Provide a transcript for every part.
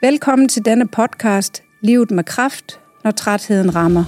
Velkommen til denne podcast, Livet med kraft, når trætheden rammer.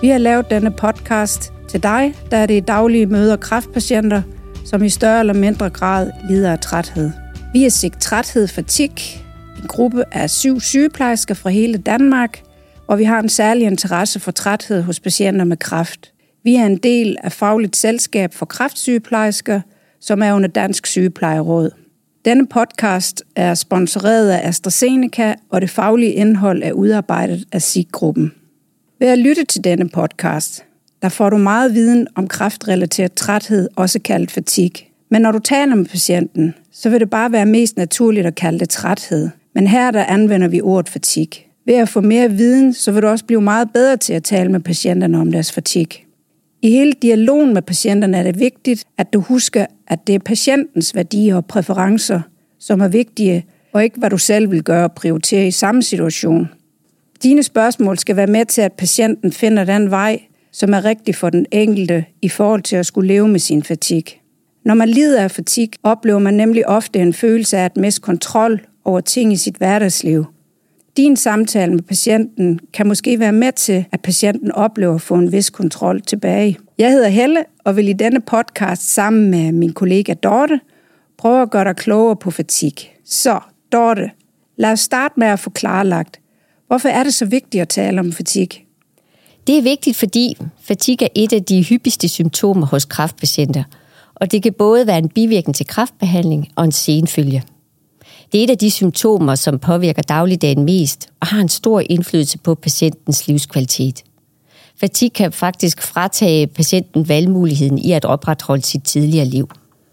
Vi har lavet denne podcast til dig, der er det i daglige møder kraftpatienter, som i større eller mindre grad lider af træthed. Vi er SIG Træthed Fatik, en gruppe af syv sygeplejersker fra hele Danmark, hvor vi har en særlig interesse for træthed hos patienter med kræft. Vi er en del af Fagligt Selskab for Kræftsygeplejersker, som er under Dansk Sygeplejeråd. Denne podcast er sponsoreret af AstraZeneca, og det faglige indhold er udarbejdet af SIG-gruppen. Ved at lytte til denne podcast, der får du meget viden om kræftrelateret træthed, også kaldet fatig. Men når du taler med patienten, så vil det bare være mest naturligt at kalde det træthed. Men her der anvender vi ordet fatig. Ved at få mere viden, så vil du også blive meget bedre til at tale med patienterne om deres fatig. I hele dialogen med patienterne er det vigtigt, at du husker, at det er patientens værdier og præferencer, som er vigtige, og ikke hvad du selv vil gøre og prioritere i samme situation. Dine spørgsmål skal være med til, at patienten finder den vej, som er rigtig for den enkelte i forhold til at skulle leve med sin fatig. Når man lider af fatig, oplever man nemlig ofte en følelse af at miste kontrol over ting i sit hverdagsliv. Din samtale med patienten kan måske være med til, at patienten oplever at få en vis kontrol tilbage. Jeg hedder Helle og vil i denne podcast sammen med min kollega Dorte prøve at gøre dig klogere på fatig. Så, Dorte, lad os starte med at få klarlagt, hvorfor er det så vigtigt at tale om fatig? Det er vigtigt, fordi fatig er et af de hyppigste symptomer hos kræftpatienter, og det kan både være en bivirkning til kræftbehandling og en senfølge. Det er et af de symptomer, som påvirker dagligdagen mest og har en stor indflydelse på patientens livskvalitet. Fatig kan faktisk fratage patienten valgmuligheden i at opretholde sit tidligere liv.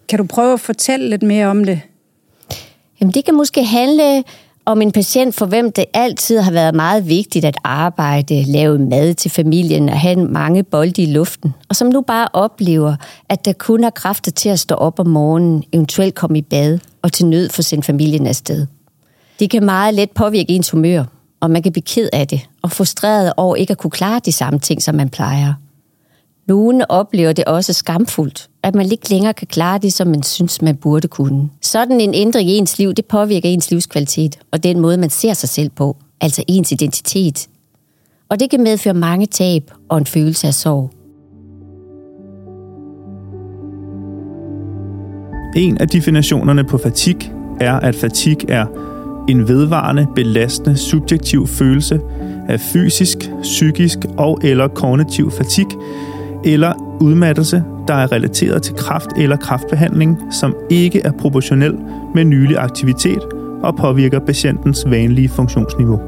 Kan du prøve at fortælle lidt mere om det? Jamen, det kan måske handle om en patient, for hvem det altid har været meget vigtigt at arbejde, lave mad til familien og have mange bolde i luften, og som nu bare oplever, at der kun er kræfter til at stå op om morgenen, eventuelt komme i bad og til nød for sin familien afsted. Det kan meget let påvirke ens humør, og man kan blive ked af det og frustreret over ikke at kunne klare de samme ting, som man plejer. Nogle oplever det også skamfuldt, at man ikke længere kan klare det, som man synes, man burde kunne. Sådan en ændring i ens liv, det påvirker ens livskvalitet og den måde, man ser sig selv på, altså ens identitet. Og det kan medføre mange tab og en følelse af sorg. En af definitionerne på fatig er, at fatig er en vedvarende, belastende, subjektiv følelse af fysisk, psykisk og eller kognitiv fatig, eller udmattelse, der er relateret til kraft eller kraftbehandling, som ikke er proportionel med nylig aktivitet og påvirker patientens vanlige funktionsniveau.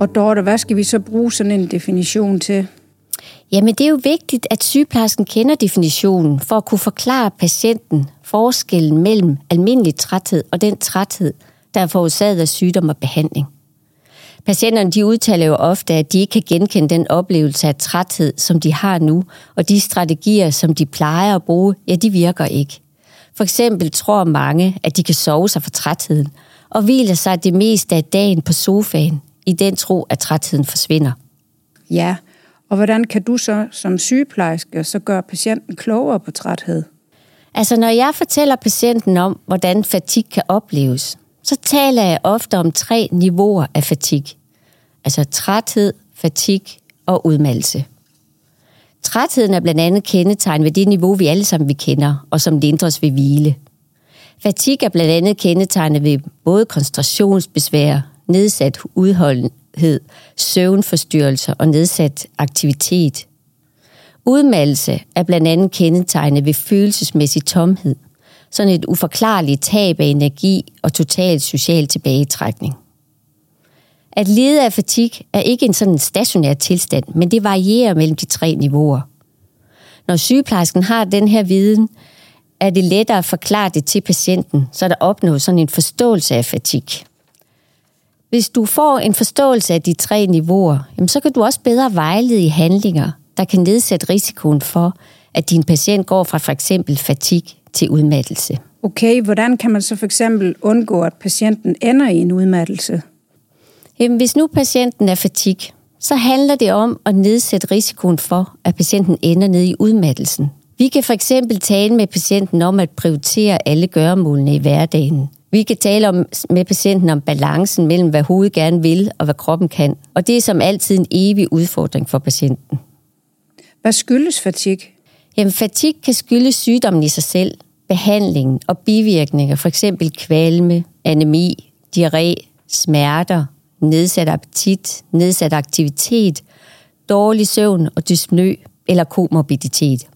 Og Dorte, hvad skal vi så bruge sådan en definition til? Jamen, det er jo vigtigt, at sygeplejersken kender definitionen for at kunne forklare patienten forskellen mellem almindelig træthed og den træthed, der er forårsaget af sygdom og behandling. Patienterne de udtaler jo ofte, at de ikke kan genkende den oplevelse af træthed, som de har nu, og de strategier, som de plejer at bruge, ja, de virker ikke. For eksempel tror mange, at de kan sove sig for trætheden, og hviler sig det meste af dagen på sofaen, i den tro, at trætheden forsvinder. Ja, og hvordan kan du så som sygeplejerske så gøre patienten klogere på træthed? Altså, når jeg fortæller patienten om, hvordan fatig kan opleves, så taler jeg ofte om tre niveauer af fatig. Altså træthed, fatig og udmattelse. Trætheden er blandt andet kendetegn ved det niveau, vi alle sammen vi kender, og som lindres ved hvile. Fatig er blandt andet kendetegnet ved både koncentrationsbesvær, nedsat udholdenhed, søvnforstyrrelser og nedsat aktivitet. Udmattelse er blandt andet kendetegnet ved følelsesmæssig tomhed – sådan et uforklarligt tab af energi og total social tilbagetrækning. At lede af fatig er ikke en sådan stationær tilstand, men det varierer mellem de tre niveauer. Når sygeplejersken har den her viden, er det lettere at forklare det til patienten, så der opnås sådan en forståelse af fatig. Hvis du får en forståelse af de tre niveauer, jamen så kan du også bedre vejlede i handlinger, der kan nedsætte risikoen for, at din patient går fra for eksempel fatig til udmattelse. Okay, hvordan kan man så for eksempel undgå, at patienten ender i en udmattelse? Jamen, hvis nu patienten er fatig, så handler det om at nedsætte risikoen for, at patienten ender ned i udmattelsen Vi kan for eksempel tale med patienten om at prioritere alle gøremålene i hverdagen. Vi kan tale om, med patienten om balancen mellem, hvad hovedet gerne vil og hvad kroppen kan. Og det er som altid en evig udfordring for patienten. Hvad skyldes fatig? Jamen, fatig kan skyldes sygdommen i sig selv, behandlingen og bivirkninger, for eksempel kvalme, anemi, diarré, smerter, nedsat appetit, nedsat aktivitet, dårlig søvn og dyspnø eller komorbiditet.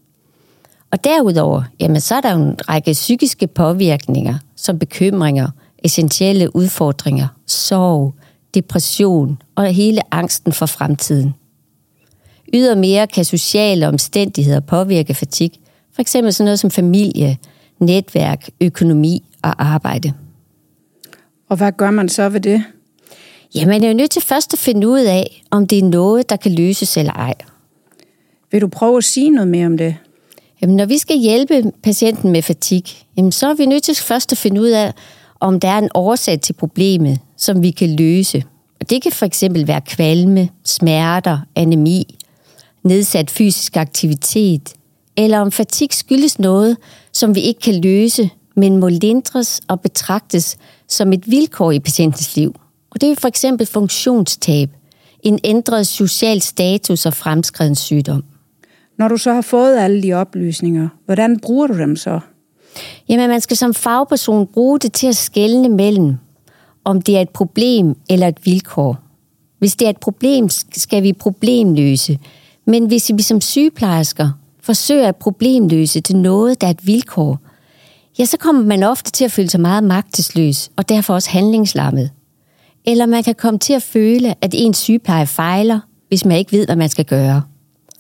Og derudover, jamen, så er der jo en række psykiske påvirkninger, som bekymringer, essentielle udfordringer, sorg, depression og hele angsten for fremtiden. Ydermere kan sociale omstændigheder påvirke fatig, for eksempel sådan noget som familie, netværk, økonomi og arbejde. Og hvad gør man så ved det? Ja, man er jo nødt til først at finde ud af, om det er noget, der kan løses eller ej. Vil du prøve at sige noget mere om det? Jamen, når vi skal hjælpe patienten med fatig, jamen, så er vi nødt til først at finde ud af, om der er en årsag til problemet, som vi kan løse. Og det kan for eksempel være kvalme, smerter, anemi, nedsat fysisk aktivitet, eller om fatig skyldes noget, som vi ikke kan løse, men må lindres og betragtes som et vilkår i patientens liv. Og det er for eksempel funktionstab, en ændret social status og fremskreden sygdom. Når du så har fået alle de oplysninger, hvordan bruger du dem så? Jamen, man skal som fagperson bruge det til at skelne mellem, om det er et problem eller et vilkår. Hvis det er et problem, skal vi problemløse. Men hvis vi som sygeplejersker forsøger at problemløse til noget, der er et vilkår, ja, så kommer man ofte til at føle sig meget magtesløs, og derfor også handlingslammet. Eller man kan komme til at føle, at ens sygepleje fejler, hvis man ikke ved, hvad man skal gøre.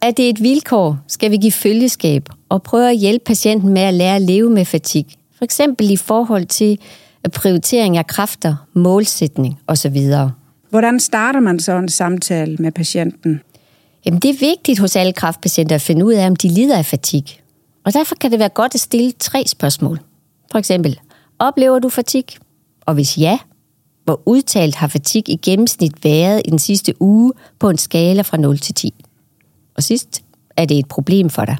Er det et vilkår, skal vi give følgeskab og prøve at hjælpe patienten med at lære at leve med fatig. For eksempel i forhold til øh, prioritering af kræfter, målsætning osv. Hvordan starter man så en samtale med patienten? Jamen, det er vigtigt hos alle kræftpatienter at finde ud af, om de lider af fatig. Og derfor kan det være godt at stille tre spørgsmål. For eksempel, oplever du fatig? Og hvis ja, hvor udtalt har fatig i gennemsnit været i den sidste uge på en skala fra 0 til 10? Og sidst, er det et problem for dig?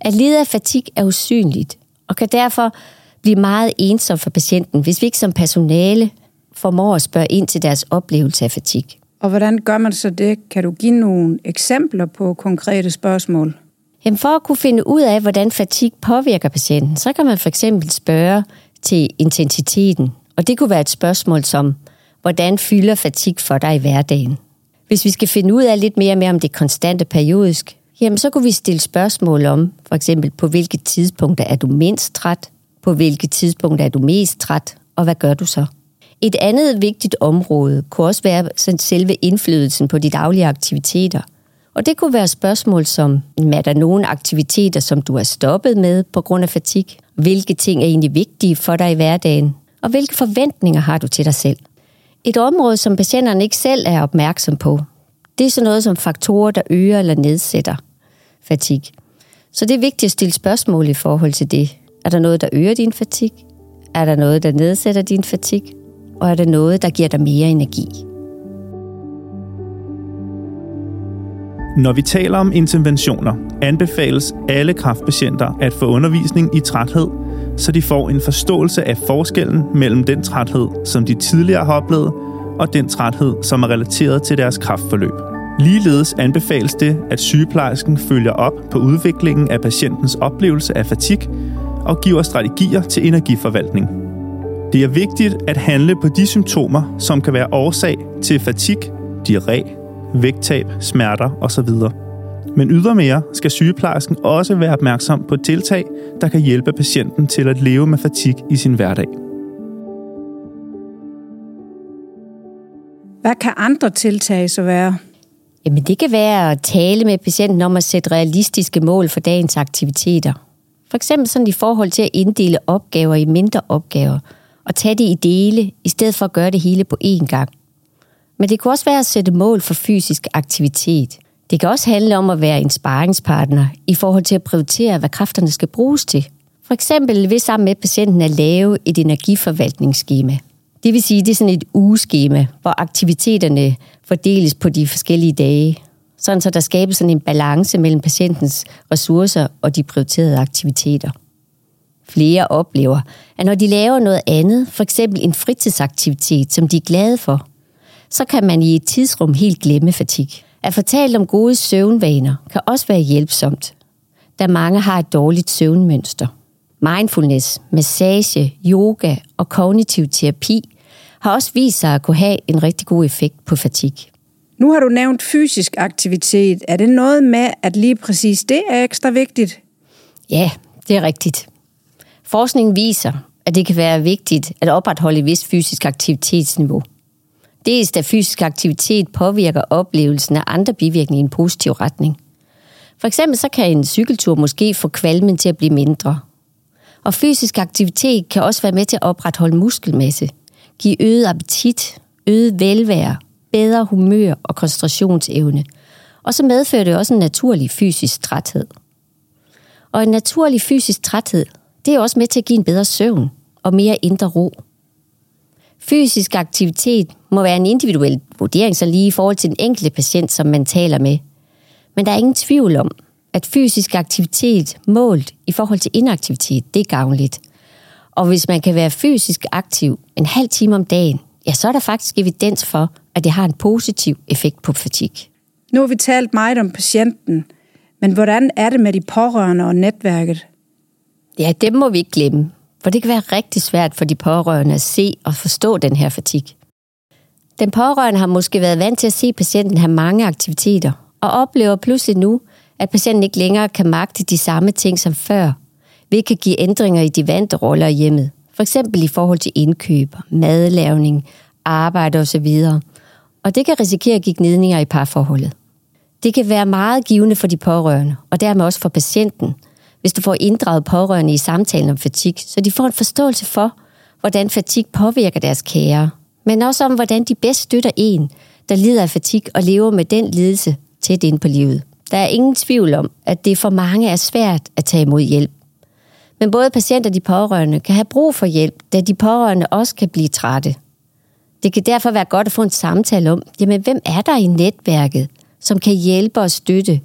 At lide af fatig er usynligt, og kan derfor blive meget ensom for patienten, hvis vi ikke som personale formår at spørge ind til deres oplevelse af fatig. Og hvordan gør man så det? Kan du give nogle eksempler på konkrete spørgsmål? Jamen for at kunne finde ud af, hvordan fatig påvirker patienten, så kan man for eksempel spørge til intensiteten. Og det kunne være et spørgsmål som, hvordan fylder fatig for dig i hverdagen? Hvis vi skal finde ud af lidt mere med, om det er konstant og periodisk, jamen så kunne vi stille spørgsmål om, for eksempel, på hvilke tidspunkter er du mindst træt? På hvilke tidspunkter er du mest træt? Og hvad gør du så? Et andet vigtigt område kunne også være selve indflydelsen på de daglige aktiviteter. Og det kunne være spørgsmål som, er der nogle aktiviteter, som du er stoppet med på grund af fatig? Hvilke ting er egentlig vigtige for dig i hverdagen? Og hvilke forventninger har du til dig selv? Et område, som patienterne ikke selv er opmærksom på, det er sådan noget som faktorer, der øger eller nedsætter fatig. Så det er vigtigt at stille spørgsmål i forhold til det. Er der noget, der øger din fatig? Er der noget, der nedsætter din fatig? Og er der noget, der giver dig mere energi? Når vi taler om interventioner, anbefales alle kraftpatienter at få undervisning i træthed, så de får en forståelse af forskellen mellem den træthed, som de tidligere har oplevet, og den træthed, som er relateret til deres kraftforløb. Ligeledes anbefales det, at sygeplejersken følger op på udviklingen af patientens oplevelse af fatig og giver strategier til energiforvaltning. Det er vigtigt at handle på de symptomer, som kan være årsag til fatig, diarré, vægttab, smerter osv. Men ydermere skal sygeplejersken også være opmærksom på tiltag, der kan hjælpe patienten til at leve med fatig i sin hverdag. Hvad kan andre tiltag så være? Jamen det kan være at tale med patienten om at sætte realistiske mål for dagens aktiviteter. For eksempel sådan i forhold til at inddele opgaver i mindre opgaver, og tage det i dele, i stedet for at gøre det hele på én gang. Men det kan også være at sætte mål for fysisk aktivitet. Det kan også handle om at være en sparringspartner i forhold til at prioritere, hvad kræfterne skal bruges til. For eksempel ved sammen med patienten at lave et energiforvaltningsskema. Det vil sige, det er sådan et ugeskema, hvor aktiviteterne fordeles på de forskellige dage. sådan så der skabes sådan en balance mellem patientens ressourcer og de prioriterede aktiviteter. Flere oplever, at når de laver noget andet, for eksempel en fritidsaktivitet, som de er glade for, så kan man i et tidsrum helt glemme fatig. At fortælle om gode søvnvaner kan også være hjælpsomt, da mange har et dårligt søvnmønster. Mindfulness, massage, yoga og kognitiv terapi har også vist sig at kunne have en rigtig god effekt på fatig. Nu har du nævnt fysisk aktivitet. Er det noget med, at lige præcis det er ekstra vigtigt? Ja, det er rigtigt. Forskning viser, at det kan være vigtigt at opretholde et vist fysisk aktivitetsniveau. Dels da fysisk aktivitet påvirker oplevelsen af andre bivirkninger i en positiv retning. For eksempel så kan en cykeltur måske få kvalmen til at blive mindre. Og fysisk aktivitet kan også være med til at opretholde muskelmasse, give øget appetit, øget velvære, bedre humør og koncentrationsevne. Og så medfører det også en naturlig fysisk træthed. Og en naturlig fysisk træthed, det er også med til at give en bedre søvn og mere indre ro. Fysisk aktivitet må være en individuel vurdering, så lige i forhold til den enkelte patient, som man taler med. Men der er ingen tvivl om, at fysisk aktivitet målt i forhold til inaktivitet, det er gavnligt. Og hvis man kan være fysisk aktiv en halv time om dagen, ja, så er der faktisk evidens for, at det har en positiv effekt på fatig. Nu har vi talt meget om patienten, men hvordan er det med de pårørende og netværket? Ja, dem må vi ikke glemme, for det kan være rigtig svært for de pårørende at se og forstå den her fatig. Den pårørende har måske været vant til at se patienten have mange aktiviteter, og oplever pludselig nu, at patienten ikke længere kan magte de samme ting som før, hvilket give ændringer i de vante roller i hjemmet. For eksempel i forhold til indkøb, madlavning, arbejde osv. Og det kan risikere at give gnidninger i parforholdet. Det kan være meget givende for de pårørende, og dermed også for patienten, hvis du får inddraget pårørende i samtalen om fatig, så de får en forståelse for, hvordan fatig påvirker deres kære, men også om, hvordan de bedst støtter en, der lider af fatig og lever med den lidelse tæt ind på livet. Der er ingen tvivl om, at det for mange er svært at tage imod hjælp. Men både patienter og de pårørende kan have brug for hjælp, da de pårørende også kan blive trætte. Det kan derfor være godt at få en samtale om, jamen hvem er der i netværket, som kan hjælpe og støtte,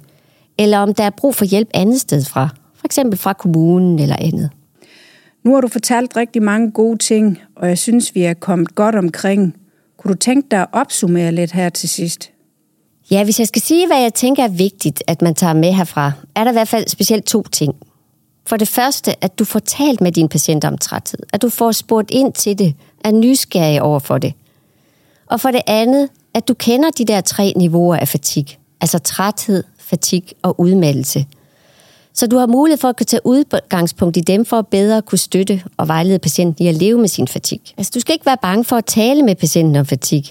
eller om der er brug for hjælp andet sted fra, eksempel fra kommunen eller andet. Nu har du fortalt rigtig mange gode ting, og jeg synes, vi er kommet godt omkring. Kunne du tænke dig at opsummere lidt her til sidst? Ja, hvis jeg skal sige, hvad jeg tænker er vigtigt, at man tager med herfra, er der i hvert fald specielt to ting. For det første, at du får talt med din patient om træthed. At du får spurgt ind til det, er nysgerrig over for det. Og for det andet, at du kender de der tre niveauer af fatig. Altså træthed, fatig og udmeldelse. Så du har mulighed for at kunne tage udgangspunkt i dem for at bedre kunne støtte og vejlede patienten i at leve med sin fatig. Altså du skal ikke være bange for at tale med patienten om fatig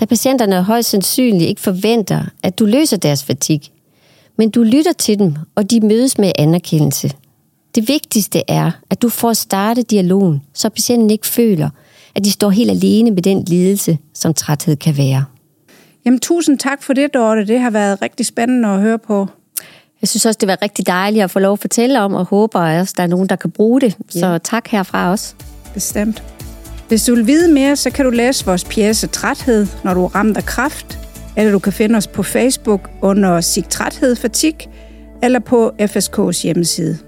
da patienterne højst sandsynligt ikke forventer, at du løser deres fatig. Men du lytter til dem, og de mødes med anerkendelse. Det vigtigste er, at du får startet dialogen, så patienten ikke føler, at de står helt alene med den lidelse, som træthed kan være. Jamen, tusind tak for det, Dorte. Det har været rigtig spændende at høre på. Jeg synes også, det var rigtig dejligt at få lov at fortælle om, og håber også, at der er nogen, der kan bruge det. Ja. Så tak herfra også. Bestemt. Hvis du vil vide mere, så kan du læse vores pjæse Træthed, når du er ramt af kraft, eller du kan finde os på Facebook under Sig Træthed Fatik, eller på FSK's hjemmeside.